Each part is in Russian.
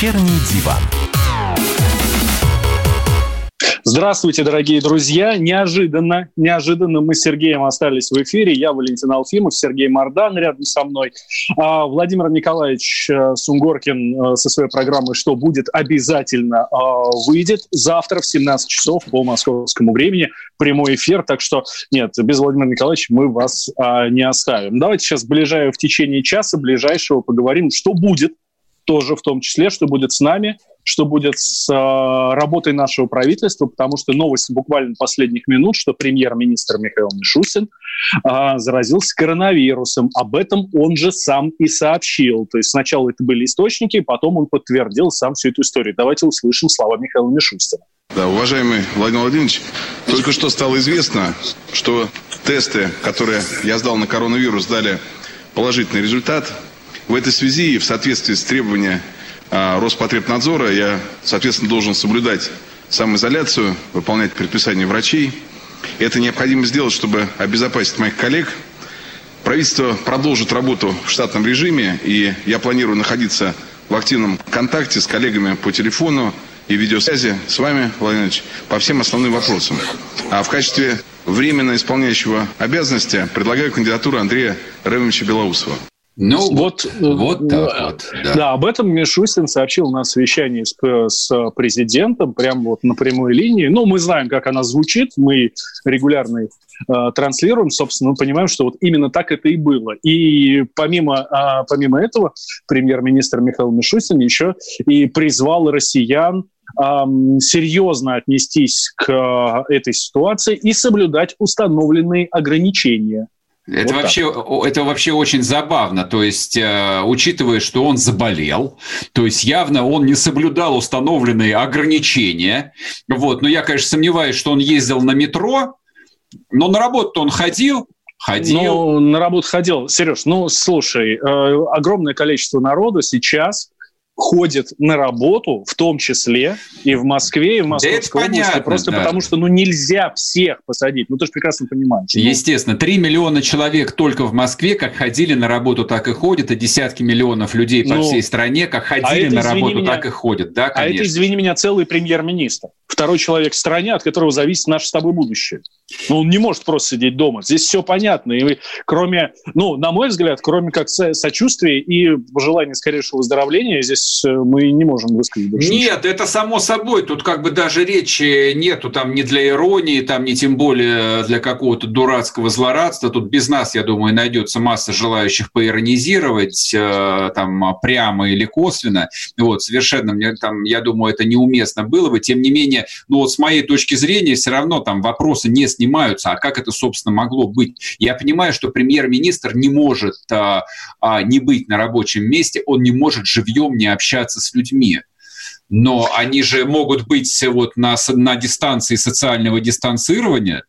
Вечерний диван. Здравствуйте, дорогие друзья. Неожиданно, неожиданно мы с Сергеем остались в эфире. Я Валентин Алфимов, Сергей Мордан рядом со мной. А Владимир Николаевич э, Сунгоркин э, со своей программой «Что будет?» обязательно э, выйдет завтра в 17 часов по московскому времени. Прямой эфир, так что нет, без Владимира Николаевича мы вас не оставим. Давайте сейчас ближайшее в течение часа ближайшего поговорим, что будет тоже в том числе, что будет с нами, что будет с э, работой нашего правительства, потому что новость буквально последних минут, что премьер-министр Михаил Мишустин э, заразился коронавирусом. Об этом он же сам и сообщил. То есть сначала это были источники, потом он подтвердил сам всю эту историю. Давайте услышим слова Михаила Мишустина. Да, уважаемый Владимир Владимирович, только что стало известно, что тесты, которые я сдал на коронавирус, дали положительный результат. В этой связи и в соответствии с требованиями а, Роспотребнадзора я, соответственно, должен соблюдать самоизоляцию, выполнять предписания врачей. Это необходимо сделать, чтобы обезопасить моих коллег. Правительство продолжит работу в штатном режиме, и я планирую находиться в активном контакте с коллегами по телефону и видеосвязи с вами, Владимир Ильич, по всем основным вопросам. А в качестве временно исполняющего обязанности предлагаю кандидатуру Андрея Ремовича Белоусова. Ну, вот, вот так э, вот. Да. да, об этом Мишустин сообщил на совещании с, с президентом, прямо вот на прямой линии. Ну, мы знаем, как она звучит, мы регулярно э, транслируем, собственно, мы понимаем, что вот именно так это и было. И помимо, э, помимо этого, премьер-министр Михаил Мишустин еще и призвал россиян серьезно отнестись к э, этой ситуации и соблюдать установленные ограничения. Это, вот вообще, это вообще очень забавно. То есть, э, учитывая, что он заболел, то есть явно он не соблюдал установленные ограничения. Вот. Но я, конечно, сомневаюсь, что он ездил на метро, но на работу он ходил, Ходил. Ну, на работу ходил. Сереж, ну, слушай, э, огромное количество народу сейчас ходит на работу, в том числе и в Москве, и в Московской да области, понятно, просто да. потому что ну, нельзя всех посадить. Ну, ты же прекрасно понимаешь. Ну. Естественно. Три миллиона человек только в Москве как ходили на работу, так и ходят, и десятки миллионов людей по ну, всей стране как а ходили а на работу, меня, так и ходят. Да, конечно. А это, извини меня, целый премьер-министр. Второй человек в стране, от которого зависит наше с тобой будущее. Ну, он не может просто сидеть дома. Здесь все понятно. И кроме, ну, на мой взгляд, кроме как сочувствия и пожелания скорейшего выздоровления, здесь э, мы не можем высказать Нет, ничего. это само собой. Тут как бы даже речи нету там ни для иронии, там ни тем более для какого-то дурацкого злорадства. Тут без нас, я думаю, найдется масса желающих поиронизировать э, там прямо или косвенно. Вот, совершенно, мне там, я думаю, это неуместно было бы. Тем не менее, ну вот с моей точки зрения, все равно там вопросы не снимаются, а как это, собственно, могло быть? Я понимаю, что премьер-министр не может а, а, не быть на рабочем месте, он не может живьем не общаться с людьми но они же могут быть вот на, на дистанции социального дистанцирования.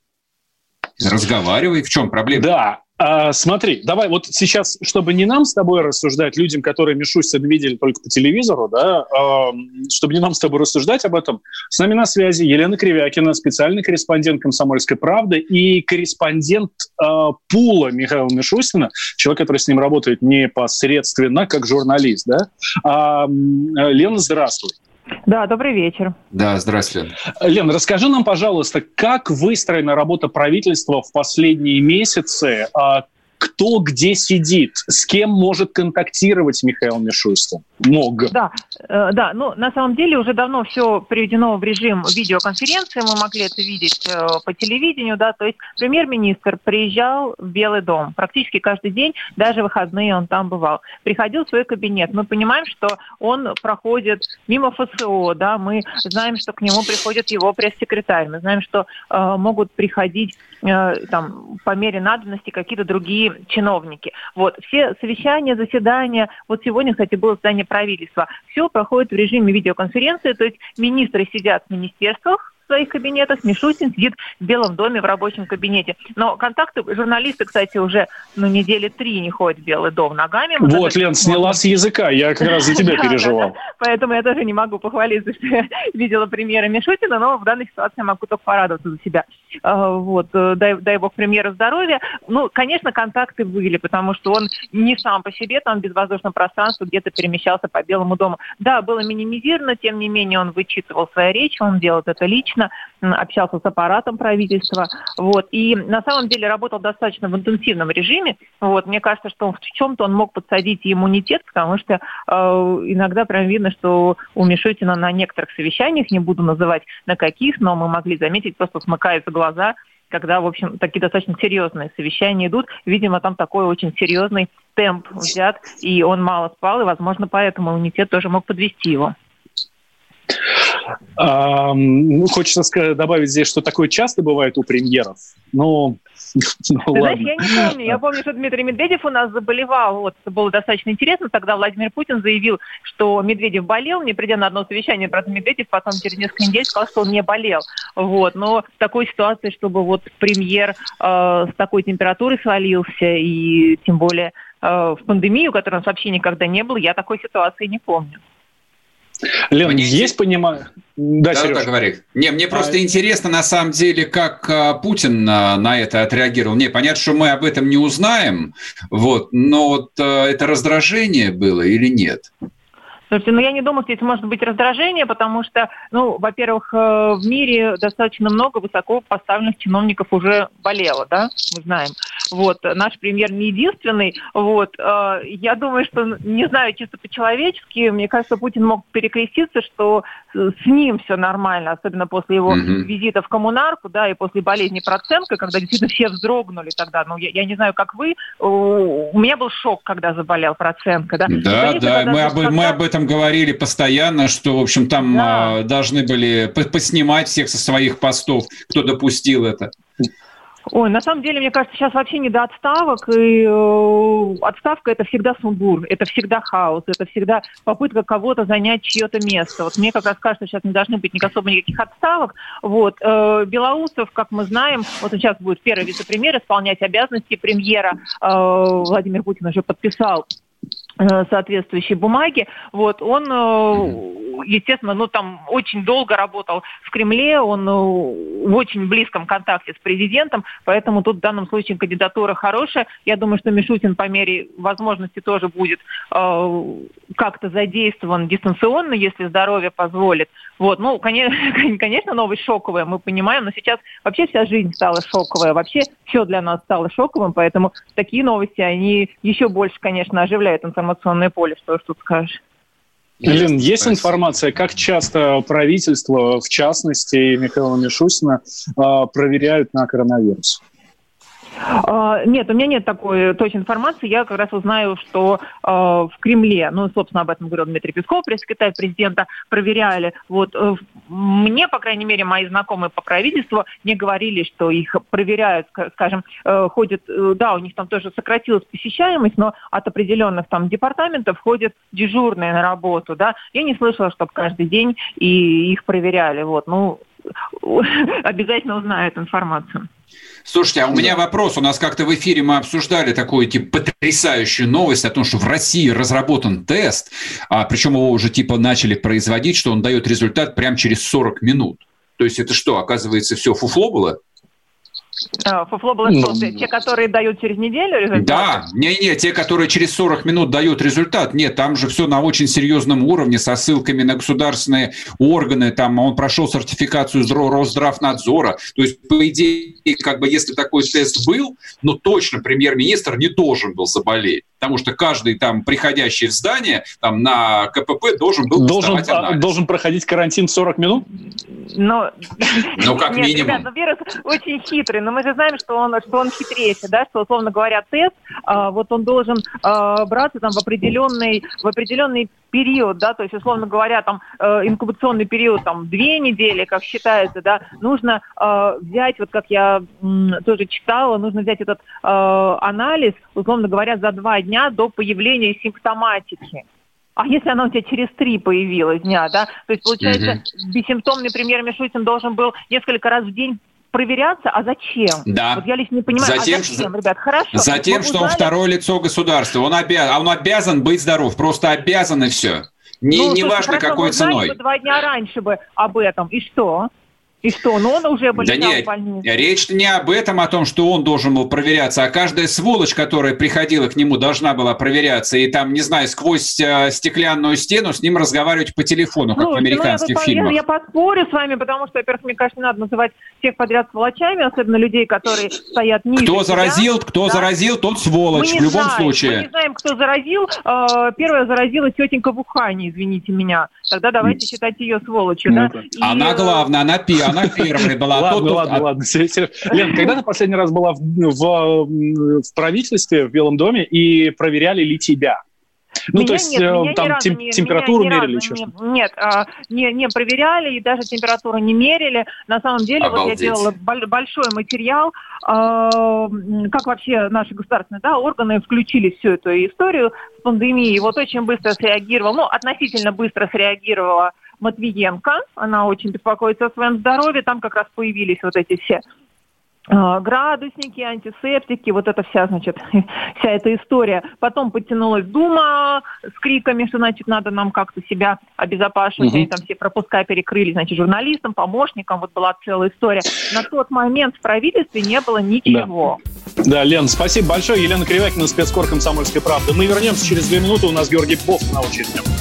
Разговаривай. В чем проблема? Да, а, смотри, давай вот сейчас, чтобы не нам с тобой рассуждать, людям, которые Мишустин видели только по телевизору, да, а, чтобы не нам с тобой рассуждать об этом, с нами на связи Елена Кривякина, специальный корреспондент «Комсомольской правды» и корреспондент а, пула Михаила Мишустина, человек, который с ним работает непосредственно как журналист, да. А, Лена, здравствуй. Да, добрый вечер. Да, здравствуйте. Лен, расскажи нам, пожалуйста, как выстроена работа правительства в последние месяцы? Кто где сидит, с кем может контактировать Михаил Мишустин? Мог. Да, э, да, ну на самом деле уже давно все приведено в режим видеоконференции, мы могли это видеть э, по телевидению, да, то есть премьер-министр приезжал в Белый дом практически каждый день, даже выходные он там бывал. Приходил в свой кабинет, мы понимаем, что он проходит мимо ФСО, да, мы знаем, что к нему приходит его пресс-секретарь, мы знаем, что э, могут приходить э, там по мере надобности какие-то другие чиновники. Вот, все совещания, заседания, вот сегодня, кстати, было здание правительства, все проходит в режиме видеоконференции, то есть министры сидят в министерствах, своих кабинетах, Мишустин сидит в Белом доме в рабочем кабинете. Но контакты, журналисты, кстати, уже ну, недели три не ходят в Белый дом ногами. Мы вот, Лен, сняла с языка, я как раз за тебя переживал. Поэтому я тоже не могу похвалиться, что я видела премьера Мишутина, но в данной ситуации могу только порадоваться за себя. А, вот, э, дай, дай бог премьера здоровья. Ну, конечно, контакты были, потому что он не сам по себе там без воздушного пространства где-то перемещался по Белому дому. Да, было минимизировано, тем не менее он вычитывал свои речи, он делал это лично, общался с аппаратом правительства. Вот, и на самом деле работал достаточно в интенсивном режиме. Вот, мне кажется, что в чем-то он мог подсадить иммунитет, потому что э, иногда прям видно, что у Мишутина на некоторых совещаниях, не буду называть на каких, но мы могли заметить, просто смыкаются глаза, когда, в общем, такие достаточно серьезные совещания идут. Видимо, там такой очень серьезный темп взят, и он мало спал, и, возможно, поэтому иммунитет тоже мог подвести его. Ну, хочется сказать, добавить здесь, что такое часто бывает у премьеров. Ну, ну Знаешь, я не помню. Я помню, что Дмитрий Медведев у нас заболевал. Вот, это было достаточно интересно. Тогда Владимир Путин заявил, что Медведев болел, не придя на одно совещание. Правда, Медведев потом через несколько недель сказал, что он не болел. Вот. Но в такой ситуации, чтобы вот премьер э, с такой температурой свалился, и тем более э, в пандемию, которой у нас вообще никогда не было, я такой ситуации не помню. Лен, мне есть понимание? Да, да, да, говори. Не, мне просто а... интересно, на самом деле, как а, Путин на, на это отреагировал. Не, понятно, что мы об этом не узнаем, вот, но вот а, это раздражение было или нет? Слушайте, ну я не думаю, что здесь может быть раздражение, потому что, ну, во-первых, э, в мире достаточно много высоко поставленных чиновников уже болело, да, мы знаем. Вот, наш премьер не единственный. Вот, э, я думаю, что, не знаю, чисто по-человечески, мне кажется, Путин мог перекреститься, что с ним все нормально, особенно после его mm-hmm. визита в коммунарку, да, и после болезни Проценко, когда действительно все вздрогнули тогда. Ну, я, я не знаю, как вы, у меня был шок, когда заболел Проценко, да. Да, да, мы об, мы об этом говорили постоянно, что, в общем, там да. а, должны были поснимать всех со своих постов, кто допустил это. Ой, на самом деле, мне кажется, сейчас вообще не до отставок, и э, отставка это всегда сумбур, это всегда хаос, это всегда попытка кого-то занять чье-то место. Вот мне как раз кажется, сейчас не должны быть особо никаких отставок. Вот, э, Белоусов, как мы знаем, вот сейчас будет первый вице-премьер исполнять обязанности премьера. Э, Владимир Путин уже подписал Э, соответствующие бумаги. Вот, он, э, естественно, ну, там очень долго работал в Кремле, он э, в очень близком контакте с президентом, поэтому тут в данном случае кандидатура хорошая. Я думаю, что Мишутин по мере возможности тоже будет э, как-то задействован дистанционно, если здоровье позволит. Вот, ну, конечно, конечно, новость шоковая, мы понимаем, но сейчас вообще вся жизнь стала шоковая, вообще все для нас стало шоковым, поэтому такие новости, они еще больше, конечно, оживляют информацию информационное поле, что ж тут скажешь. Лен, есть информация, как часто правительство, в частности, Михаила Мишустина, а, проверяют на коронавирус? А, нет, у меня нет такой точной информации. Я как раз узнаю, что э, в Кремле, ну, собственно, об этом говорил Дмитрий Песков, пресс-секретарь президента, проверяли. Вот э, мне, по крайней мере, мои знакомые по правительству не говорили, что их проверяют, скажем, э, ходят, э, да, у них там тоже сократилась посещаемость, но от определенных там департаментов ходят дежурные на работу, да. Я не слышала, чтобы каждый день и их проверяли. Вот, ну, обязательно узнаю эту информацию. Слушайте, а у меня вопрос. У нас как-то в эфире мы обсуждали такую типа потрясающую новость о том, что в России разработан тест, а, причем его уже типа начали производить, что он дает результат прямо через 40 минут. То есть это что, оказывается, все фуфло было? А, фуфло было ну, те, которые дают через неделю результат? Да, не-не, те, которые через 40 минут дают результат. Нет, там же все на очень серьезном уровне, со ссылками на государственные органы, там он прошел сертификацию Росздравнадзора. То есть, по идее, как бы если такой тест был, но точно премьер-министр не должен был заболеть. Потому что каждый там приходящий в здание там, на КПП должен был должен, а, должен проходить карантин 40 минут? Но, ну, как Нет, минимум. Ребят, ну, вирус очень хитрый, но мы же знаем, что он, что он хитрее, да, что, условно говоря, тест, а, вот он должен а, браться там в определенный, в определенный период, да, то есть, условно говоря, там э, инкубационный период там две недели, как считается, да, нужно э, взять, вот как я м, тоже читала, нужно взять этот э, анализ, условно говоря, за два дня до появления симптоматики. А если она у тебя через три появилась дня, да? То есть, получается, угу. бессимптомный премьер Мишустин должен был несколько раз в день проверяться, а зачем? Да. Вот я лично не понимаю, затем, а зачем, ребят, хорошо. Затем, что узнали... он второе лицо государства, он обязан, а он обязан быть здоров, просто обязан и все. Не, ну, не важно, какой ценой. Бы два дня раньше бы об этом, и что? И что, ну он уже полетел да нет, в больницу? речь не об этом, о том, что он должен был проверяться, а каждая сволочь, которая приходила к нему, должна была проверяться. И там, не знаю, сквозь э, стеклянную стену с ним разговаривать по телефону, как ну, в американских ну, я, фильмах. Я, я поспорю с вами, потому что, во-первых, мне кажется, не надо называть всех подряд сволочами, особенно людей, которые стоят ниже Кто заразил, себя, кто да? заразил, тот сволочь, в любом знаем, случае. Мы не знаем, кто заразил. Э, первая заразила тетенька в Ухане, извините меня. Тогда давайте считать ее сволочью. Ну, да? И, она главная, она, она первая была. Ладно, ладно, а ладно. Лен, когда ты последний раз была в, в, в правительстве, в Белом доме, и проверяли ли тебя? Ну, меня то есть нет, э, там тем, не, температуру мерили еще что Нет, а, не, не проверяли и даже температуру не мерили. На самом деле, Обалдеть. вот я делала большой материал, а, как вообще наши государственные да, органы включили всю эту историю с пандемией. Вот очень быстро среагировал, ну, относительно быстро среагировала Матвиенко. Она очень беспокоится о своем здоровье. Там как раз появились вот эти все а, градусники, антисептики, вот эта вся, значит, вся эта история. Потом подтянулась Дума с криками, что, значит, надо нам как-то себя обезопасивать. Угу. Они там все пропуска перекрыли, значит, журналистам, помощникам. Вот была целая история. На тот момент в правительстве не было ничего. Да, да Лен, спасибо большое. Елена Кривякина, спецкор «Комсомольской правды». Мы вернемся через две минуты. У нас Георгий Бов на очереди.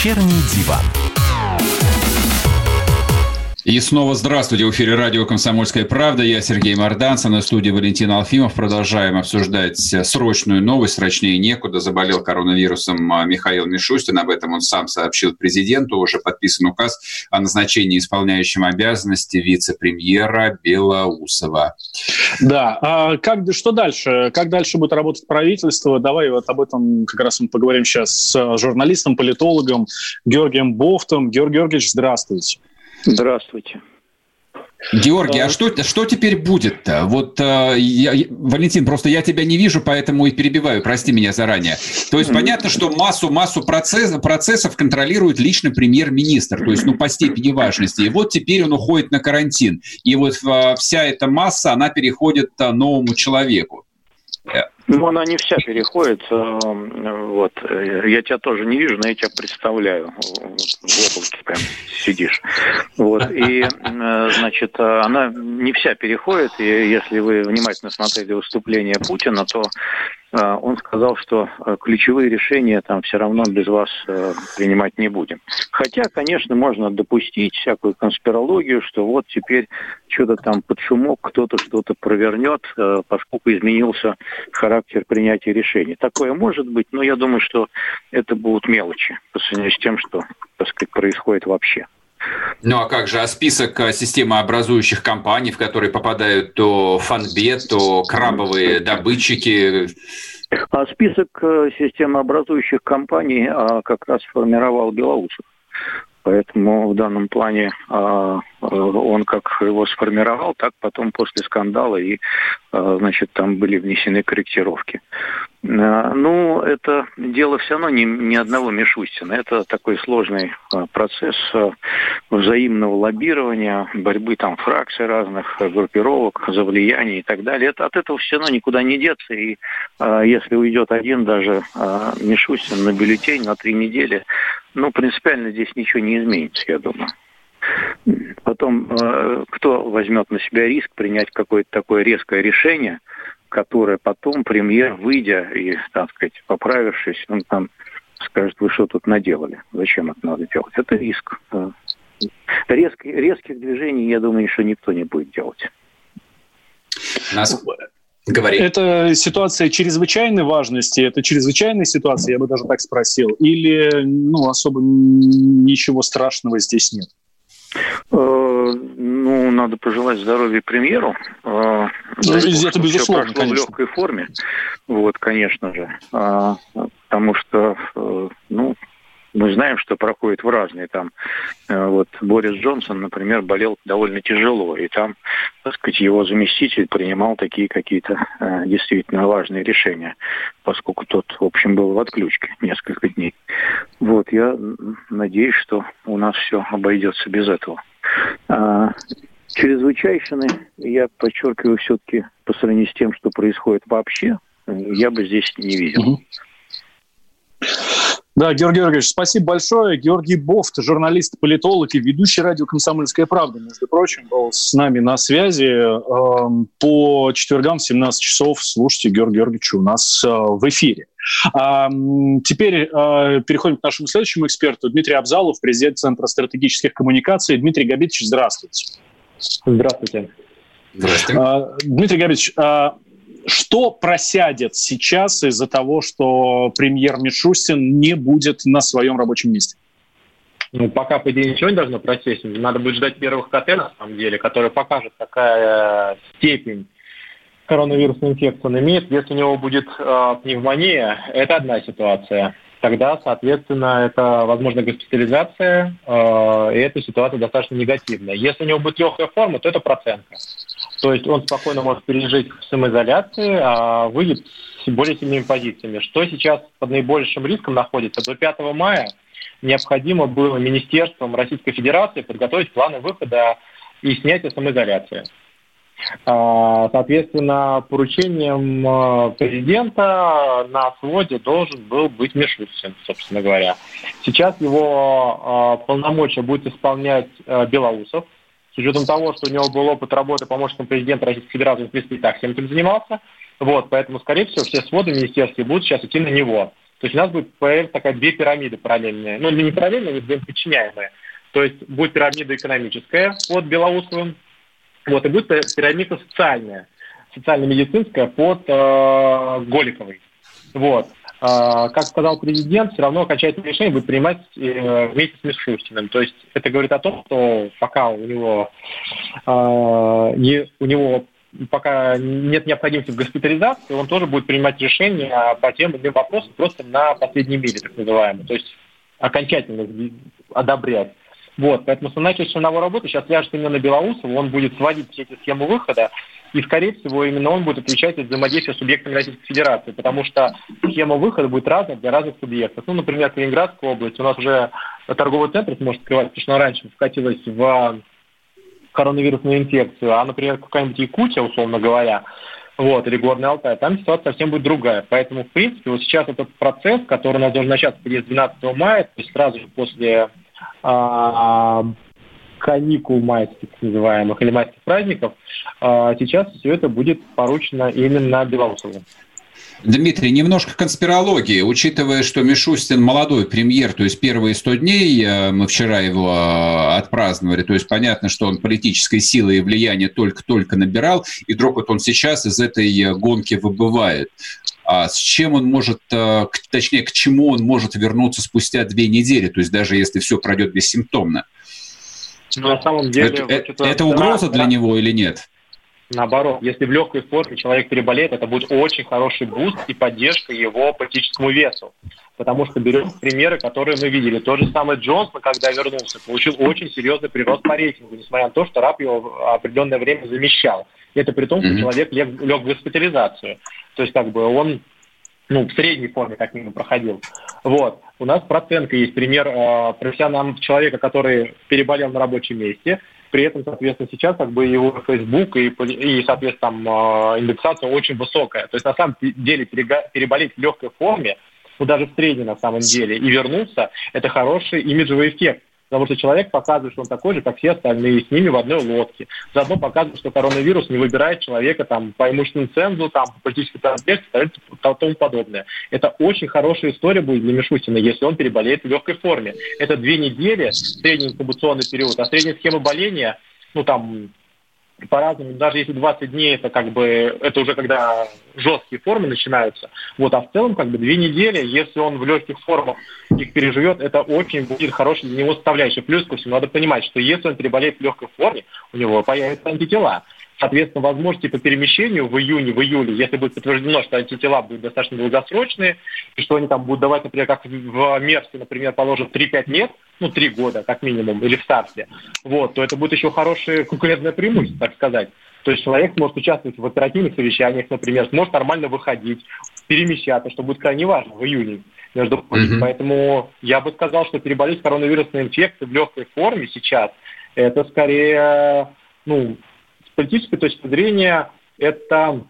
Вечерний диван. И снова здравствуйте. В эфире радио «Комсомольская правда». Я Сергей Морданцев, на студии Валентин Алфимов. Продолжаем обсуждать срочную новость. Срочнее некуда. Заболел коронавирусом а, Михаил Мишустин. Об этом он сам сообщил президенту. Уже подписан указ о назначении исполняющим обязанности вице-премьера Белоусова. Да. А как, что дальше? Как дальше будет работать правительство? Давай вот об этом как раз мы поговорим сейчас с журналистом, политологом Георгием Бофтом. Георгий Георгиевич, здравствуйте. Здравствуйте. Георгий, а что, что теперь будет-то? Вот, э, я, Валентин, просто я тебя не вижу, поэтому и перебиваю, прости меня заранее. То есть понятно, что массу, массу процесс, процессов контролирует лично премьер-министр, то есть ну, по степени важности. И вот теперь он уходит на карантин. И вот э, вся эта масса, она переходит э, новому человеку. Ну, она не вся переходит. Э, вот. Я тебя тоже не вижу, но я тебя представляю. В облаке прям сидишь. Вот. И, э, значит, она не вся переходит. И если вы внимательно смотрели выступление Путина, то он сказал, что э, ключевые решения там все равно без вас э, принимать не будем. Хотя, конечно, можно допустить всякую конспирологию, что вот теперь что-то там под шумок кто-то что-то провернет, э, поскольку изменился характер принятия решений. Такое может быть, но я думаю, что это будут мелочи по сравнению с тем, что, так сказать, происходит вообще. Ну а как же, а список системообразующих компаний, в которые попадают то фанбет, то крабовые добытчики? А список э, системообразующих компаний а, как раз формировал Белоусов. Поэтому в данном плане а, он как его сформировал, так потом после скандала и, а, значит, там были внесены корректировки. А, ну, это дело все равно не, не одного Мишустина. Это такой сложный процесс взаимного лоббирования, борьбы там фракций разных, группировок, за влияние и так далее. Это, от этого все равно никуда не деться. И если уйдет один даже Мишустин на бюллетень на три недели, ну, принципиально здесь ничего не изменится, я думаю. Потом, э, кто возьмет на себя риск принять какое-то такое резкое решение, которое потом премьер, выйдя и, так сказать, поправившись, он там скажет, вы что тут наделали, зачем это надо делать? Это риск. резк, резких движений, я думаю, еще никто не будет делать. Нас... Говори. Это ситуация чрезвычайной важности, это чрезвычайная ситуация, я бы даже так спросил, или ну, особо ничего страшного здесь нет? Э, ну, надо пожелать здоровья премьеру. Э, ну, это безусловно, конечно. в легкой форме. Вот, конечно же. А, потому что, э, ну, мы знаем, что проходит в разные там. Э, вот Борис Джонсон, например, болел довольно тяжело, и там, так сказать, его заместитель принимал такие какие-то э, действительно важные решения, поскольку тот, в общем, был в отключке несколько дней. Вот, я надеюсь, что у нас все обойдется без этого. А, чрезвычайщины, я подчеркиваю, все-таки по сравнению с тем, что происходит вообще, я бы здесь не видел. Да, Георгий Георгиевич, спасибо большое. Георгий Бофт, журналист, политолог и ведущий радио «Комсомольская правда», между прочим, был с нами на связи. Эм, по четвергам в 17 часов слушайте Георгия Георгиевича у нас э, в эфире. Теперь э, переходим к нашему следующему эксперту. Дмитрий Абзалов, президент Центра стратегических коммуникаций. Дмитрий Габитович, здравствуйте. Здравствуйте. Здравствуйте. Э, Дмитрий Габитович, что просядет сейчас из-за того, что премьер Мишустин не будет на своем рабочем месте? Ну, пока, по идее, ничего не должно просесть. Надо будет ждать первых КТ, на самом деле, которые покажут, какая степень коронавирусной инфекции он имеет. Если у него будет э, пневмония, это одна ситуация. Тогда, соответственно, это, возможно, госпитализация, э, и эта ситуация достаточно негативная. Если у него будет легкая форма, то это процентка. То есть он спокойно может пережить в самоизоляции, а выйдет с более сильными позициями. Что сейчас под наибольшим риском находится? До 5 мая необходимо было Министерством Российской Федерации подготовить планы выхода и снятия самоизоляции. А, соответственно, поручением а, президента на своде должен был быть Мишустин, собственно говоря. Сейчас его а, полномочия будет исполнять Белоусов, с учетом того, что у него был опыт работы помощником президента Российской Федерации, в принципе, и так всем этим занимался. Вот, поэтому, скорее всего, все своды министерства будут сейчас идти на него. То есть у нас будет появиться такая две пирамиды параллельные. Ну, не параллельные, но взаимоподчиняемые. То есть будет пирамида экономическая под Белоусовым, вот, и будет пирамида социальная, социально-медицинская под э, Голиковой. Вот. А, как сказал президент, все равно окончательное решение будет принимать э, вместе с Мишустиным. То есть это говорит о том, что пока у него, а, не, у него пока нет необходимости в госпитализации, он тоже будет принимать решения по тем или вопросам просто на последней миле, так называемой. То есть окончательно одобрять. Вот, поэтому основная часть черновой работы сейчас ляжет именно на Белоусова, он будет сводить все эти схемы выхода, и, скорее всего, именно он будет отвечать за взаимодействие с субъектами Российской Федерации, потому что схема выхода будет разная для разных субъектов. Ну, например, Калининградская область, у нас уже торговый центр сможет открывать, потому что она раньше вкатилась в коронавирусную инфекцию, а, например, какая-нибудь Якутия, условно говоря, вот, или Горный Алтай, там ситуация совсем будет другая. Поэтому, в принципе, вот сейчас этот процесс, который у нас должен начаться 12 мая, то есть сразу же после а, каникул майских, называемых, или майских праздников, а сейчас все это будет поручено именно Белоусову. Дмитрий, немножко конспирологии. Учитывая, что Мишустин молодой премьер, то есть первые 100 дней, э, мы вчера его э, отпраздновали, то есть понятно, что он политической силы и влияния только-только набирал, и вдруг вот он сейчас из этой э, гонки выбывает. А с чем он может, точнее, к чему он может вернуться спустя две недели, то есть даже если все пройдет бессимптомно? На самом деле... Это, это, это угроза да, для да. него или нет? Наоборот, если в легкой форме человек переболеет, это будет очень хороший boost и поддержка его политическому весу. Потому что берем примеры, которые мы видели. Тот же самый Джонсон, когда вернулся, получил очень серьезный прирост по рейтингу, несмотря на то, что Рааб его определенное время замещал. И это при том, что mm-hmm. человек лег, лег в госпитализацию. То есть как бы он ну, в средней форме как минимум проходил. Вот. У нас процентка есть пример э, профессионального человека, который переболел на рабочем месте, при этом, соответственно, сейчас как бы его Facebook и, и соответственно, там, э, индексация очень высокая. То есть, на самом деле, переболеть в легкой форме, ну, даже в средней на самом деле, и вернуться, это хороший имиджевый эффект Потому что человек показывает, что он такой же, как все остальные, с ними в одной лодке. Заодно показывает, что коронавирус не выбирает человека там, по имущественному цензу, там, по политической принадлежности и тому подобное. Это очень хорошая история будет для Мишустина, если он переболеет в легкой форме. Это две недели, средний инкубационный период, а средняя схема боления, ну там по-разному, даже если 20 дней, это как бы, это уже когда жесткие формы начинаются. Вот, а в целом, как бы, две недели, если он в легких формах их переживет, это очень будет хороший для него составляющий. Плюс ко всему, надо понимать, что если он переболеет в легкой форме, у него появятся антитела. Соответственно, возможности по перемещению в июне, в июле, если будет подтверждено, что антитела будут достаточно долгосрочные, и что они там будут давать, например, как в Мерсе, например, положат 3-5 лет, ну, 3 года как минимум, или в Старсе, вот, то это будет еще хорошее конкурентное преимущество, так сказать. То есть человек сможет участвовать в оперативных совещаниях, например, сможет нормально выходить, перемещаться, что будет крайне важно в июне, между прочим. Mm-hmm. Поэтому я бы сказал, что переболеть коронавирусной инфекцией в легкой форме сейчас, это скорее, ну, политической точки зрения это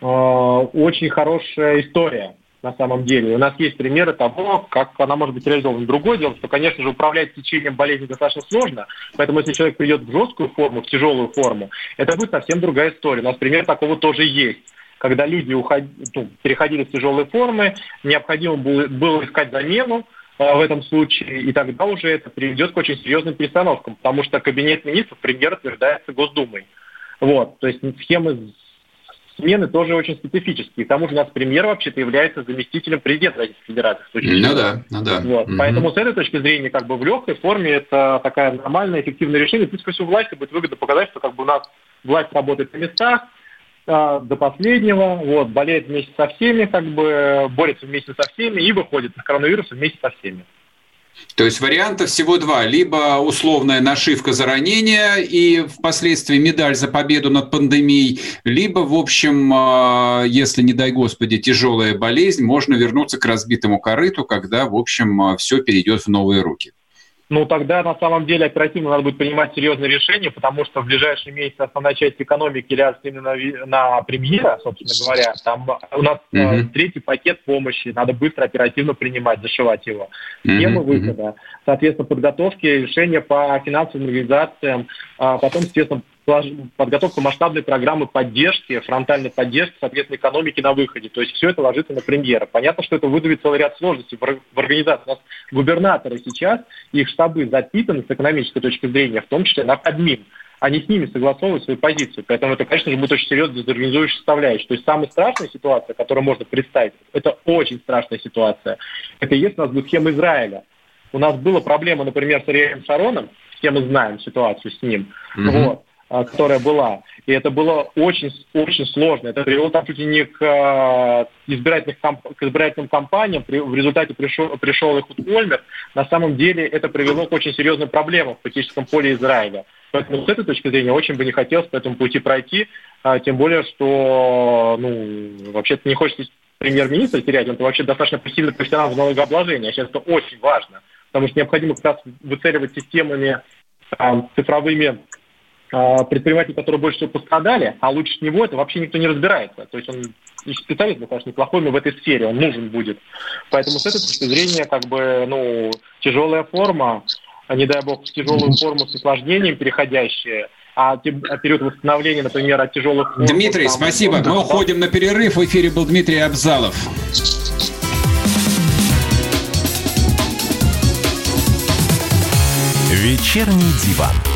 э, очень хорошая история на самом деле. У нас есть примеры того, как она может быть реализована. Другое дело, что, конечно же, управлять течением болезни достаточно сложно, поэтому если человек придет в жесткую форму, в тяжелую форму, это будет совсем другая история. У нас пример такого тоже есть. Когда люди уходи, ну, переходили в тяжелые формы, необходимо было, было искать замену, э, в этом случае, и тогда уже это приведет к очень серьезным перестановкам, потому что кабинет министров премьер утверждается Госдумой. Вот, то есть схемы смены тоже очень специфические. К тому же у нас премьер вообще-то является заместителем президента Российской Федерации. Ну да, ну да. Вот. Угу. Поэтому с этой точки зрения, как бы в легкой форме это такая нормальная, эффективное решение. Плюс ко всему власти будет выгодно показать, что как бы у нас власть работает на местах, э, до последнего, вот, болеет вместе со всеми, как бы борется вместе со всеми и выходит из коронавируса вместе со всеми. То есть вариантов всего два. Либо условная нашивка за ранение и впоследствии медаль за победу над пандемией, либо, в общем, а, если, не дай господи, тяжелая болезнь, можно вернуться к разбитому корыту, когда, в общем, а, все перейдет в новые руки ну тогда на самом деле оперативно надо будет принимать серьезные решения, потому что в ближайшие месяцы основная часть экономики ляжет именно на премьера, собственно говоря. Там у нас mm-hmm. третий пакет помощи, надо быстро оперативно принимать, зашивать его. Схема mm-hmm. выхода, соответственно, подготовки, решения по финансовым организациям, а потом, естественно, подготовка масштабной программы поддержки, фронтальной поддержки, соответственно, экономики на выходе. То есть все это ложится на премьера. Понятно, что это вызовет целый ряд сложностей в организации. У нас губернаторы сейчас, их штабы запитаны с экономической точки зрения, в том числе на Кадмин. Они с ними согласовывают свои позиции. Поэтому это, конечно же, будет очень серьезно дезорганизующая составляющая. То есть самая страшная ситуация, которую можно представить, это очень страшная ситуация. Это если у нас будет схема Израиля. У нас была проблема, например, с Ариэлем Шароном, все мы знаем ситуацию с ним. Mm-hmm. Вот. А, которая была. И это было очень, очень сложно. Это привело там чуть ли не к, а, избирательных, к избирательным кампаниям. В результате пришел, пришел их Ольмер. На самом деле это привело к очень серьезным проблемам в политическом поле Израиля. Поэтому с этой точки зрения очень бы не хотелось по этому пути пройти, а, тем более, что ну, вообще-то не хочется премьер-министра терять, он вообще достаточно сильный профессионал в налогообложении, а сейчас это очень важно, потому что необходимо как раз выцеливать системами цифровыми предприниматели, которые больше всего пострадали, а лучше него это вообще никто не разбирается. То есть он специалист, конечно, неплохой, но в этой сфере он нужен будет. Поэтому с этой точки зрения, как бы, ну, тяжелая форма, а не дай бог, в тяжелую форму с осложнением переходящая, а, а период восстановления, например, от тяжелых форм... Дмитрий, там, спасибо. Мы уходим на перерыв. В эфире был Дмитрий Абзалов. Вечерний диван.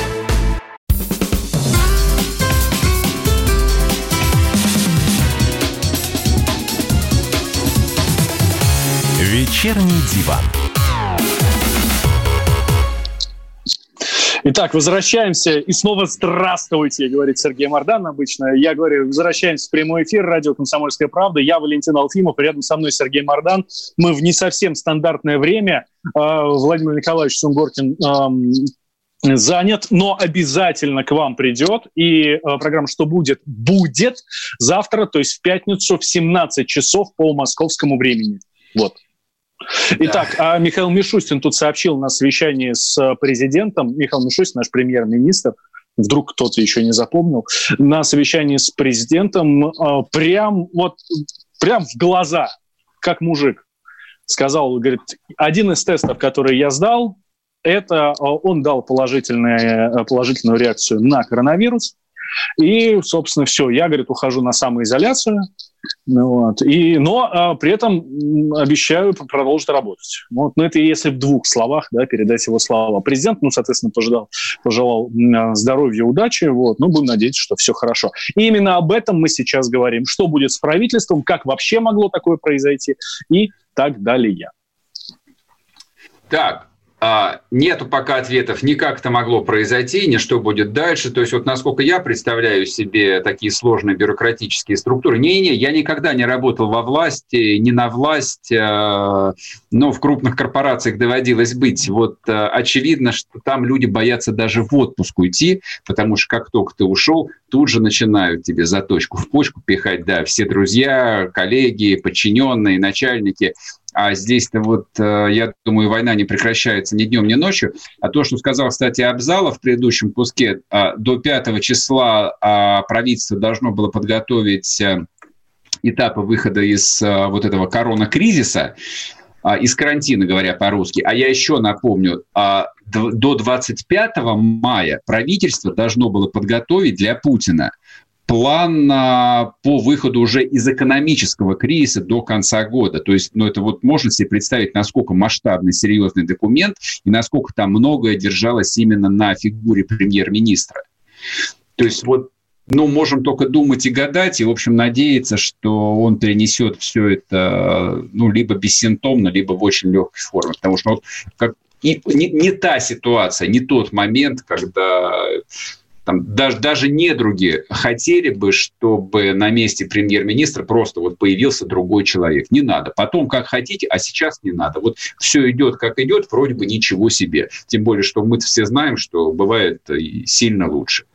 Вечерний диван. Итак, возвращаемся. И снова здравствуйте, говорит Сергей Мордан обычно. Я говорю, возвращаемся в прямой эфир. Радио «Комсомольская правда». Я Валентин Алфимов. Рядом со мной Сергей Мордан. Мы в не совсем стандартное время. А, Владимир Николаевич Сунгоркин занят, но обязательно к вам придет. И э, программа «Что будет?» будет завтра, то есть в пятницу в 17 часов по московскому времени. Вот. Итак, да. Михаил Мишустин тут сообщил на совещании с президентом. Михаил Мишустин, наш премьер-министр, вдруг кто-то еще не запомнил, на совещании с президентом э, прям вот прям в глаза, как мужик, сказал, говорит, один из тестов, который я сдал, это э, он дал положительную, э, положительную реакцию на коронавирус. И, собственно, все. Я, говорит, ухожу на самоизоляцию. Ну вот. И, но а, при этом обещаю продолжить работать. Вот. Но это если в двух словах да, передать его слова. Президент, ну, соответственно, пожелал, пожелал здоровья, удачи. Вот. Ну, будем надеяться, что все хорошо. И именно об этом мы сейчас говорим. Что будет с правительством, как вообще могло такое произойти и так далее. Так, а, нету пока ответов, ни как это могло произойти, ни что будет дальше. То есть вот насколько я представляю себе такие сложные бюрократические структуры. Не-не, я никогда не работал во власти, не на власть, а, но в крупных корпорациях доводилось быть. Вот а, очевидно, что там люди боятся даже в отпуск уйти, потому что как только ты ушел, тут же начинают тебе заточку в почку пихать, да, все друзья, коллеги, подчиненные, начальники – а здесь-то вот, э, я думаю, война не прекращается ни днем, ни ночью. А то, что сказал, кстати, Абзала в предыдущем куске, а, до 5 числа а, правительство должно было подготовить э, этапы выхода из э, вот этого корона-кризиса, а, из карантина, говоря по-русски. А я еще напомню, до 25 мая правительство должно было подготовить для Путина план по выходу уже из экономического кризиса до конца года. То есть, ну, это вот можно себе представить, насколько масштабный, серьезный документ и насколько там многое держалось именно на фигуре премьер-министра. То есть вот ну, можем только думать и гадать, и, в общем, надеяться, что он перенесет все это, ну, либо бессимптомно, либо в очень легкой форме. Потому что вот как, и, не, не та ситуация, не тот момент, когда там, даже, даже недруги хотели бы, чтобы на месте премьер-министра просто вот появился другой человек. Не надо. Потом как хотите, а сейчас не надо. Вот все идет как идет, вроде бы ничего себе. Тем более, что мы все знаем, что бывает сильно лучше.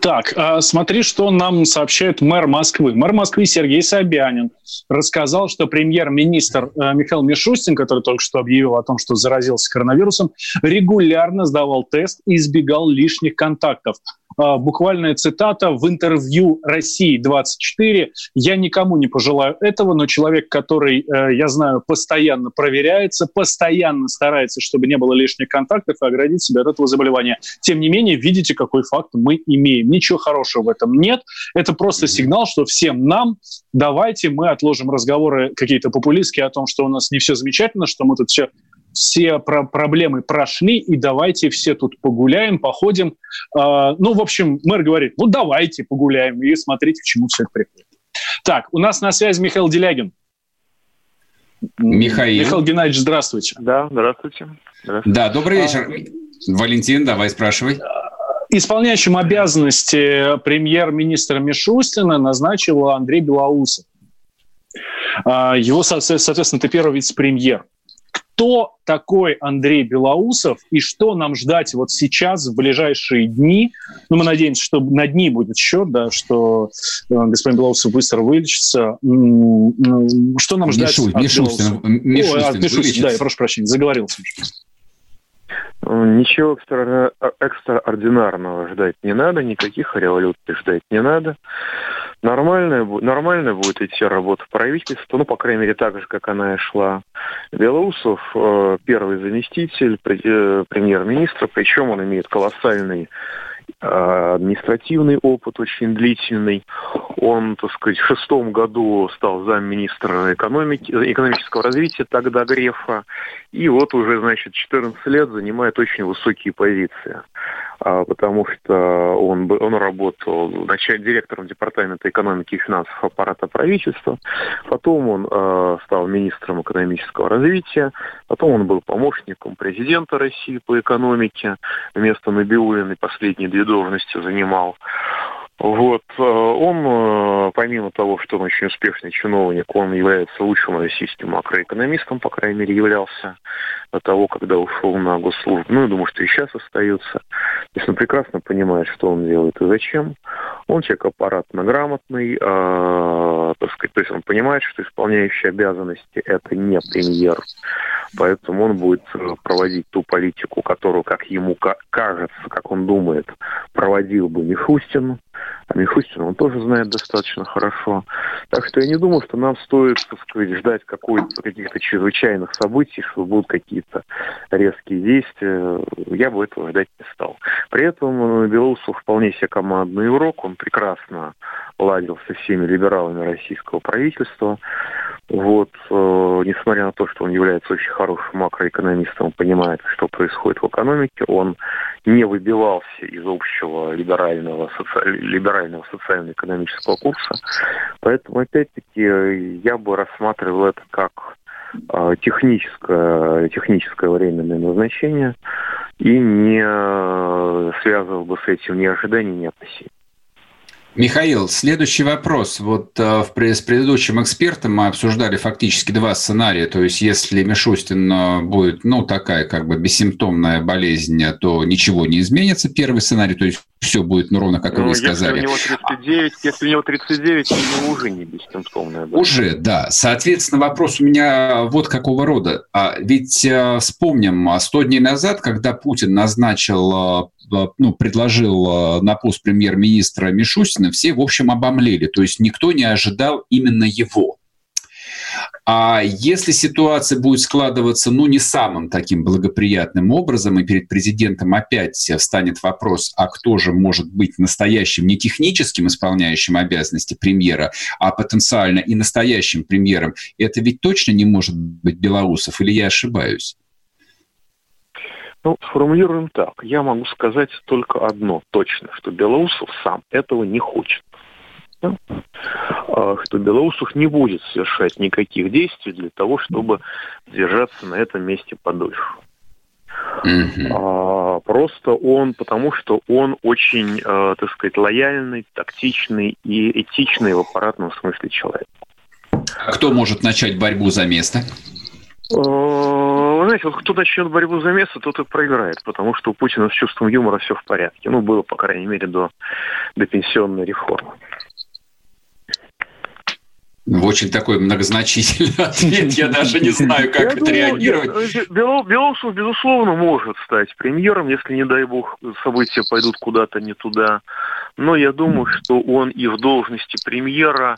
Так, а смотри, что нам сообщает мэр Москвы. Мэр Москвы Сергей Собянин рассказал, что премьер-министр э, Михаил Мишустин, который только что объявил о том, что заразился коронавирусом, регулярно сдавал тест и избегал лишних контактов. А, буквальная цитата в интервью «России-24». «Я никому не пожелаю этого, но человек, который, э, я знаю, постоянно проверяется, постоянно старается, чтобы не было лишних контактов и оградить себя от этого заболевания. Тем не менее, видите, какой факт мы имеем. Ничего хорошего в этом нет. Это просто сигнал, что всем нам давайте мы отложим разговоры какие-то популистские о том, что у нас не все замечательно, что мы тут все все про проблемы прошли, и давайте все тут погуляем, походим. Э, ну, в общем, мэр говорит, ну, давайте погуляем, и смотрите, к чему все это приходит. Так, у нас на связи Михаил Делягин. Михаил. Михаил Геннадьевич, здравствуйте. Да, здравствуйте. здравствуйте. Да, добрый вечер. А, Валентин, давай спрашивай. Исполняющим обязанности премьер-министра Мишустина назначил Андрей Белоусов. А, его, соответственно, это первый вице-премьер кто такой Андрей Белоусов и что нам ждать вот сейчас, в ближайшие дни. Ну, мы надеемся, что на дни будет счет, да, что э, господин Белоусов быстро вылечится. Что нам ждать Мишу, от Мишустин, Мишустин, О, от Мишустин, да, я прошу прощения, заговорился. Ничего экстра... экстраординарного ждать не надо, никаких революций ждать не надо. Нормальная, нормальная будет идти работа правительства, ну, по крайней мере, так же, как она и шла. Белоусов э, первый заместитель э, премьер-министра, причем он имеет колоссальный административный опыт очень длительный. Он, так сказать, в шестом году стал замминистра экономики, экономического развития тогда Грефа. И вот уже, значит, 14 лет занимает очень высокие позиции. А, потому что он, он работал начальным директором Департамента экономики и финансов аппарата правительства, потом он э, стал министром экономического развития, потом он был помощником президента России по экономике, вместо Набиулиной последние две должности занимал. Вот. Э, он, э, помимо того, что он очень успешный чиновник, он является лучшим российским макроэкономистом, по крайней мере, являлся до того, когда ушел на госслужбу. Ну, я думаю, что и сейчас остается. То есть он прекрасно понимает, что он делает и зачем. Он человек аппаратно грамотный, э, так сказать, то есть он понимает, что исполняющий обязанности это не премьер, поэтому он будет э, проводить ту политику, которую, как ему кажется, как он думает, проводил бы Мишустин. А Мишустин он тоже знает достаточно хорошо. Так что я не думаю, что нам стоит, так сказать, ждать каких-то чрезвычайных событий, что будут какие-то резкие действия. Я бы этого ждать не стал. При этом Белоусов вполне себе командный игрок, он прекрасно ладил со всеми либералами российского правительства. Вот, э, несмотря на то, что он является очень хорошим макроэкономистом, он понимает, что происходит в экономике, он не выбивался из общего либерального, соци... либерального социально-экономического курса. Поэтому, опять-таки, я бы рассматривал это как э, техническое, техническое временное назначение и не э, связывал бы с этим ни ожиданий, ни опасений. Михаил, следующий вопрос. Вот э, с предыдущим экспертом мы обсуждали фактически два сценария. То есть, если Мишустин э, будет, ну, такая как бы бессимптомная болезнь, то ничего не изменится. Первый сценарий, то есть все будет ну, ровно как ну, вы сказали. Если у него 39, если у него 39, то у уже не бессимптомная. Да? Уже, да. Соответственно, вопрос у меня вот какого рода. А ведь э, вспомним, 100 дней назад, когда Путин назначил ну, предложил на пост премьер-министра Мишустина, все, в общем, обомлели. То есть никто не ожидал именно его. А если ситуация будет складываться, ну, не самым таким благоприятным образом, и перед президентом опять встанет вопрос, а кто же может быть настоящим, не техническим исполняющим обязанности премьера, а потенциально и настоящим премьером, это ведь точно не может быть Белоусов, или я ошибаюсь? Ну, сформулируем так. Я могу сказать только одно точно, что Белоусов сам этого не хочет. Да? А, что Белоусов не будет совершать никаких действий для того, чтобы держаться на этом месте подольше. Mm-hmm. А, просто он, потому что он очень, э, так сказать, лояльный, тактичный и этичный в аппаратном смысле человек. А кто может начать борьбу за место? Вы знаете, вот кто начнет борьбу за место, тот и проиграет, потому что у Путина с чувством юмора все в порядке. Ну, было, по крайней мере, до, до пенсионной реформы. Очень такой многозначительный ответ. Я даже не знаю, как отреагировать. Белоусов, безусловно, может стать премьером, если, не дай бог, события пойдут куда-то не туда. Но я думаю, что он и в должности премьера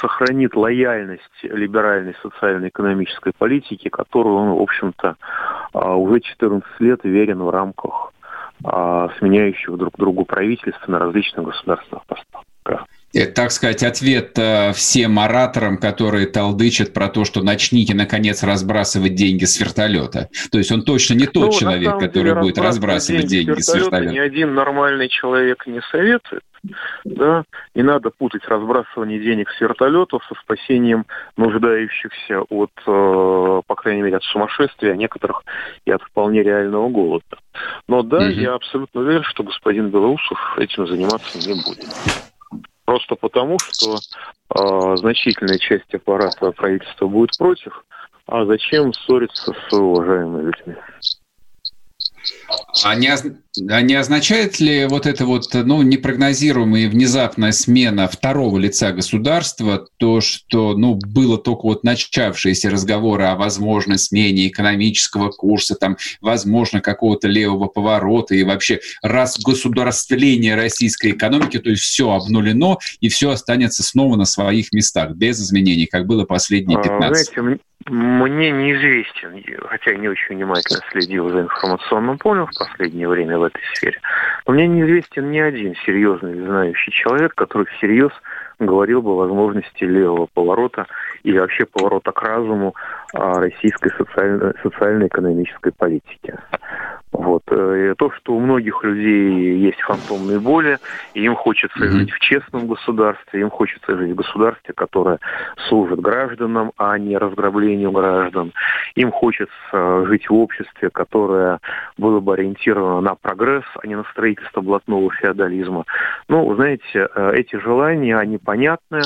сохранит лояльность либеральной социально-экономической политики, которую он, в общем-то, а, уже 14 лет верен в рамках а, сменяющих друг другу правительств на различных государственных постах. Это, так сказать, ответ э, всем ораторам, которые толдычат про то, что начните, наконец, разбрасывать деньги с вертолета. То есть он точно не тот ну, человек, который деле, будет разбрасывать деньги, деньги с вертолета. Ни один нормальный человек не советует. Да? Не надо путать разбрасывание денег с вертолетов со спасением нуждающихся от, э, по крайней мере, от сумасшествия, а некоторых и от вполне реального голода. Но да, угу. я абсолютно уверен, что господин Белоусов этим заниматься не будет. Просто потому, что э, значительная часть аппарата правительства будет против, а зачем ссориться с уважаемыми людьми? А не, а не означает ли вот это вот ну, непрогнозируемая и внезапная смена второго лица государства, то, что ну, было только вот начавшиеся разговоры о возможной смене экономического курса, там, возможно, какого-то левого поворота и вообще разгосударствление российской экономики, то есть все обнулено и все останется снова на своих местах, без изменений, как было последние 15 а, Знаете, мне неизвестен, хотя я не очень внимательно следил за информационным полем в последнее время в этой сфере, но мне неизвестен ни один серьезный знающий человек, который всерьез говорил бы о возможности левого поворота или вообще поворота к разуму российской социально-экономической политики. Вот. Э, и то, что у многих людей есть фантомные боли, и им хочется mm-hmm. жить в честном государстве, им хочется жить в государстве, которое служит гражданам, а не разграблению граждан. Им хочется жить в обществе, которое было бы ориентировано на прогресс, а не на строительство блатного феодализма. Ну, вы знаете, э, эти желания, они понятны,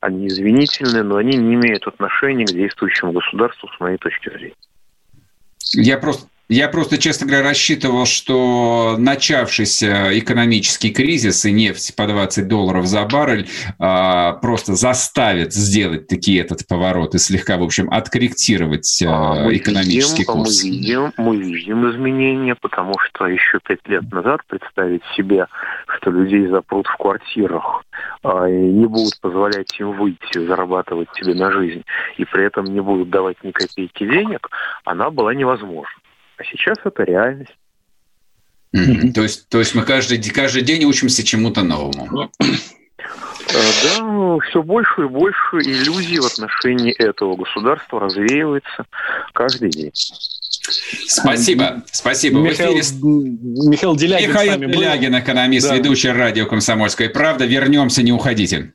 они извинительны, но они не имеют отношения к действующему государству, с моей точки зрения. Я просто я просто, честно говоря, рассчитывал, что начавшийся экономический кризис и нефть по 20 долларов за баррель а, просто заставит сделать такие этот поворот и слегка, в общем, откорректировать а, а экономический видим, курс. Мы видим, мы видим изменения, потому что еще пять лет назад представить себе, что людей запрут в квартирах а, и не будут позволять им выйти, зарабатывать себе на жизнь, и при этом не будут давать ни копейки денег, она была невозможна. А сейчас это реальность. Mm-hmm. То, есть, то есть мы каждый, каждый день учимся чему-то новому. Э, да, ну, все больше и больше иллюзий в отношении этого государства развеивается каждый день. Спасибо, спасибо. Михаил, в эфире... Михаил Делягин Михаил Делягин, экономист, да. ведущий радио «Комсомольская правда». Вернемся, не уходите.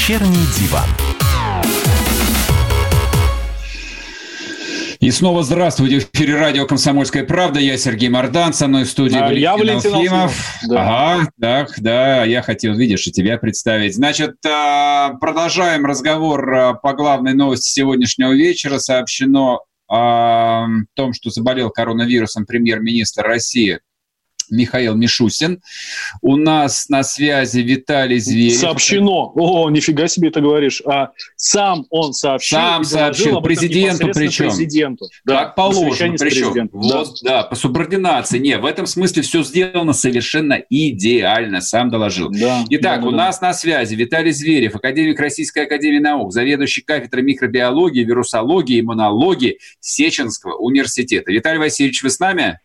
Вечерний диван. И снова здравствуйте. В эфире радио «Комсомольская правда». Я Сергей Мордан, со мной в студии а, Валентин Я Валентин Алфимов. Да. Ага, так, да, я хотел, видишь, и тебя представить. Значит, а, продолжаем разговор а, по главной новости сегодняшнего вечера. Сообщено о том, что заболел коронавирусом премьер-министр России Михаил Мишусин. У нас на связи Виталий Зверев. Сообщено. О, нифига себе это говоришь. А сам он сообщил. Сам сообщил. Президенту причем. Президенту. Да, как положено. Причем. Вот, да. да, по субординации. Не, в этом смысле все сделано совершенно идеально. Сам доложил. Да, Итак, да, у да. нас на связи Виталий Зверев, академик Российской Академии Наук, заведующий кафедрой микробиологии, вирусологии, иммунологии Сеченского университета. Виталий Васильевич, вы с нами?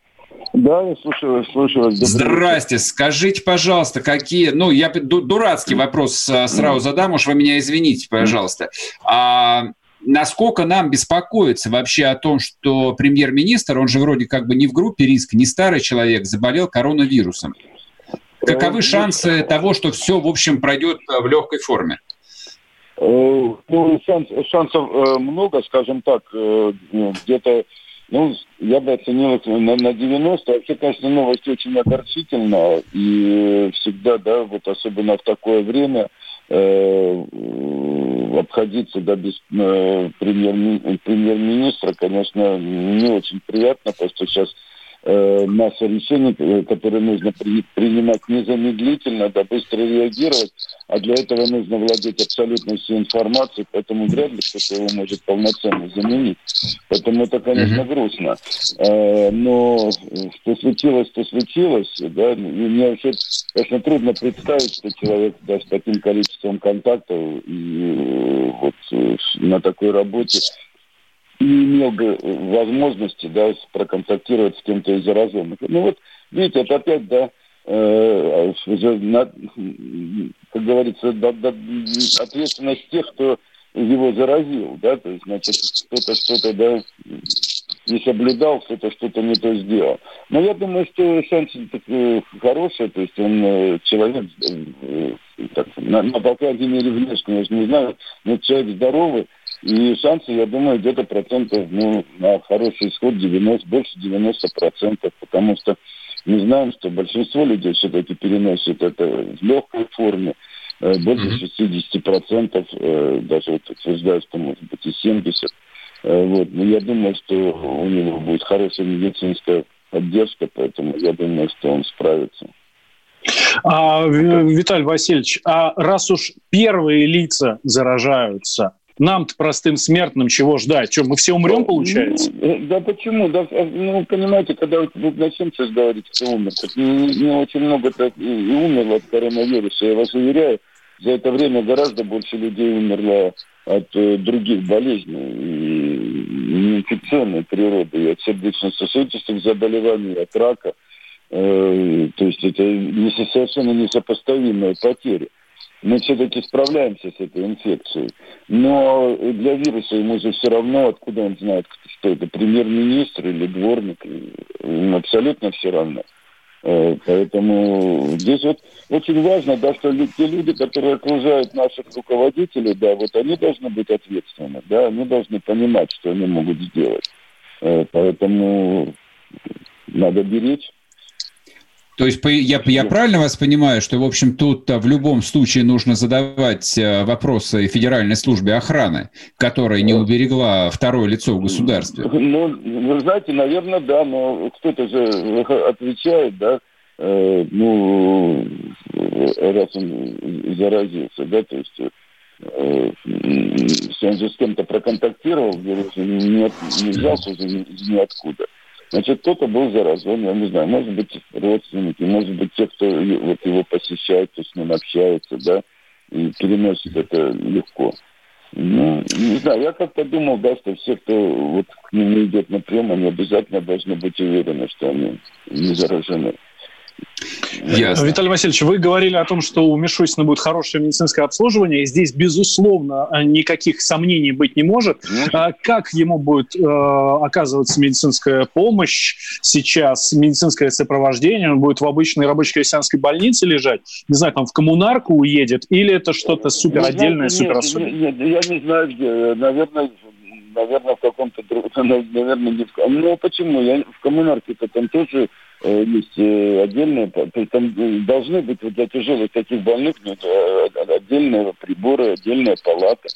Да, я слушаю, слушаю вас. Здрасте, скажите, пожалуйста, какие... Ну, я дурацкий вопрос э, сразу задам, уж вы меня извините, пожалуйста. А, насколько нам беспокоиться вообще о том, что премьер-министр, он же вроде как бы не в группе риска, не старый человек, заболел коронавирусом? Каковы э, шансы того, что все, в общем, пройдет э, в легкой форме? Ну, шанс, шансов много, скажем так, где-то ну, я бы оценил это на, на 90. Вообще, конечно, новость очень огорчительная. И всегда, да, вот особенно в такое время э, обходиться да, без э, премьер, премьер-министра, конечно, не очень приятно, потому что сейчас э, масса решений, э, которые нужно при, принимать незамедлительно, да, быстро реагировать, а для этого нужно владеть абсолютно всей информацией, поэтому вряд ли кто-то его может полноценно заменить. Поэтому это, конечно, mm-hmm. грустно. Э, но что случилось, то случилось, да, и мне вообще, конечно, трудно представить, что человек да, с таким количеством контактов и э, вот на такой работе не имел бы возможности да, проконтактировать с кем-то из зараженных. Ну вот, видите, это опять, да, э, на, как говорится, да, да, ответственность тех, кто его заразил, да, то есть, значит, кто-то что-то, да, не соблюдал, кто-то что-то не то сделал. Но я думаю, что шансы такие хорошие, то есть он э, человек, э, так, на, на, по крайней мере, внешне, я же не знаю, но человек здоровый, и шансы, я думаю, где-то процентов ну, на хороший исход 90, больше 90 процентов, потому что мы знаем, что большинство людей все-таки переносит это в легкой форме, э, больше 60 процентов, э, даже вот утверждают, что может быть и 70. Э, вот. Но я думаю, что у него будет хорошая медицинская поддержка, поэтому я думаю, что он справится. А, Виталий Васильевич, а раз уж первые лица заражаются, нам-то простым смертным чего ждать? Что, мы все умрем, ну, получается? Ну, да почему? Да, ну, понимаете, когда вы начнем сейчас говорить, кто умер, так не, не очень много так и умерло от коронавируса. Я вас уверяю, за это время гораздо больше людей умерло от э, других болезней, и инфекционной природы, и от сердечно-сосудистых заболеваний, от рака. Э, то есть это не, совершенно несопоставимые потери. Мы все-таки справляемся с этой инфекцией. Но для вируса ему же все равно, откуда он знает, что это премьер-министр или дворник. Ему абсолютно все равно. Э, поэтому здесь вот очень важно, да, что те люди, которые окружают наших руководителей, да, вот они должны быть ответственны, да, они должны понимать, что они могут сделать. Э, поэтому надо беречь то есть я, я правильно вас понимаю, что, в общем, тут в любом случае нужно задавать э, вопросы Федеральной службе охраны, которая не уберегла второе лицо в государстве? Ну, вы знаете, наверное, да, но кто-то же отвечает, да, э, ну, раз он заразился, да, то есть э, он же с кем-то проконтактировал, не, не взялся же ниоткуда. Значит, кто-то был заражен, я не знаю, может быть, родственники, может быть, те, кто вот его посещает, кто с ним общается, да, и переносит это легко. Ну, не знаю, я как-то думал, да, что все, кто вот к нему идет на прием, они обязательно должны быть уверены, что они не заражены. Ясно. Виталий Васильевич, вы говорили о том, что у Мишустина будет хорошее медицинское обслуживание. И здесь, безусловно, никаких сомнений быть не может. А как ему будет э, оказываться медицинская помощь сейчас, медицинское сопровождение? Он будет в обычной рабочей крестьянской больнице лежать? Не знаю, там в коммунарку уедет? Или это что-то супер отдельное, супер особенное? Нет, нет, я не знаю, где. Наверное, наверное, в каком-то другом, наверное, не в... Ну, почему? Я в коммунарке-то там тоже Э, есть э, отдельные, там э, должны быть вот для тяжелых таких больных отдельные приборы, отдельная палата.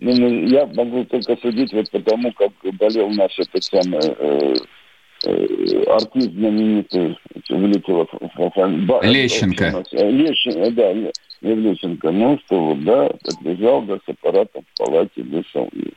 Ну, я могу только судить вот потому, как болел наш этот самый э, э, артист знаменитый, вылетела Лещенко. Лещенко, да, Лещенко. Ну, что вот, да, лежал, да, с аппаратом в палате, вышел. И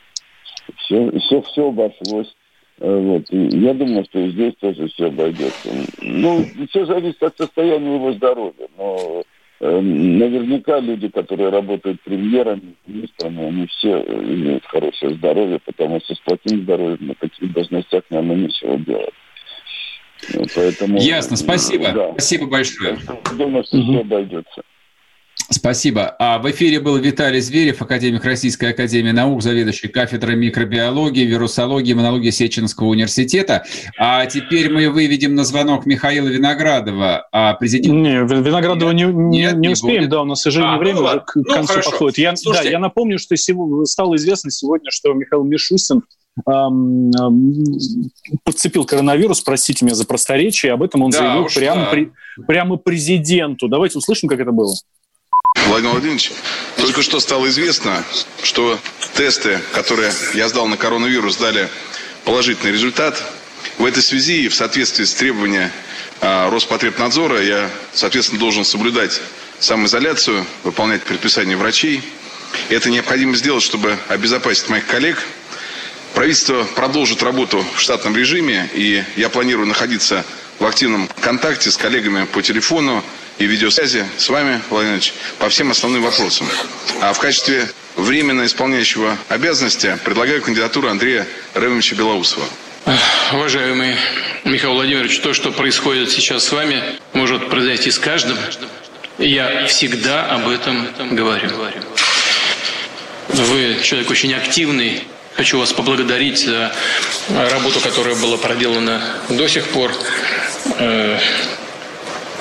все, все, все обошлось. Э, вот. И я думаю, что здесь тоже все обойдется. Ну, все зависит от состояния его здоровья. Но э, наверняка люди, которые работают премьерами, министрами, они все имеют хорошее здоровье, потому что с плохим здоровьем на таких должностях, наверное, нечего делать. Поэтому, Ясно, спасибо. Да. Спасибо большое. Думаю, что угу. все обойдется. Спасибо. А в эфире был Виталий Зверев, академик Российской Академии Наук, заведующий кафедрой микробиологии, вирусологии, иммунологии Сеченского университета. А теперь мы выведем на звонок Михаила Виноградова, а президент... Не, Виноградова не, не, Нет, не, не успеем, будет. да, у нас, к сожалению, а, время ну, уже к ну, концу хорошо. подходит. Я, да, я напомню, что стало известно сегодня, что Михаил Мишустин эм, подцепил коронавирус, простите меня за просторечие, об этом он да, заявил прямо, да. при, прямо президенту. Давайте услышим, как это было. Владимир Владимирович, только что стало известно, что тесты, которые я сдал на коронавирус, дали положительный результат. В этой связи и в соответствии с требованиями а, Роспотребнадзора я, соответственно, должен соблюдать самоизоляцию, выполнять предписания врачей. Это необходимо сделать, чтобы обезопасить моих коллег. Правительство продолжит работу в штатном режиме, и я планирую находиться в активном контакте с коллегами по телефону, и видеосвязи с вами, Владимир Ильич, по всем основным вопросам. А в качестве временно исполняющего обязанности предлагаю кандидатуру Андрея Ремовича Белоусова. Уважаемый Михаил Владимирович, то, что происходит сейчас с вами, может произойти с каждым. Я всегда об этом говорю. Вы человек очень активный. Хочу вас поблагодарить за работу, которая была проделана до сих пор.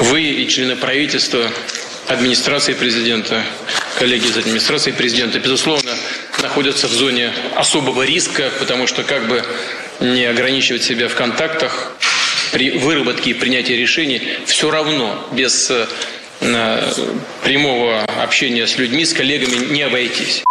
Вы и члены правительства, администрации президента, коллеги из администрации президента, безусловно, находятся в зоне особого риска, потому что как бы не ограничивать себя в контактах при выработке и принятии решений, все равно без э, прямого общения с людьми, с коллегами не обойтись.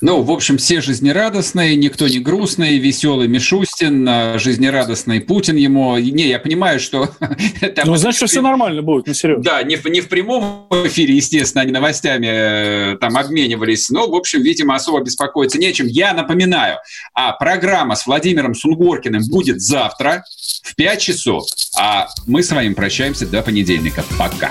Ну, в общем, все жизнерадостные, никто не грустный, веселый Мишустин, а, жизнерадостный Путин ему. Не, я понимаю, что... Ну, значит, все нормально будет, ну, серьезно. Да, не в, не в прямом эфире, естественно, они новостями э, там обменивались, но, в общем, видимо, особо беспокоиться нечем. Я напоминаю, а программа с Владимиром Сунгоркиным будет завтра в 5 часов, а мы с вами прощаемся до понедельника. Пока.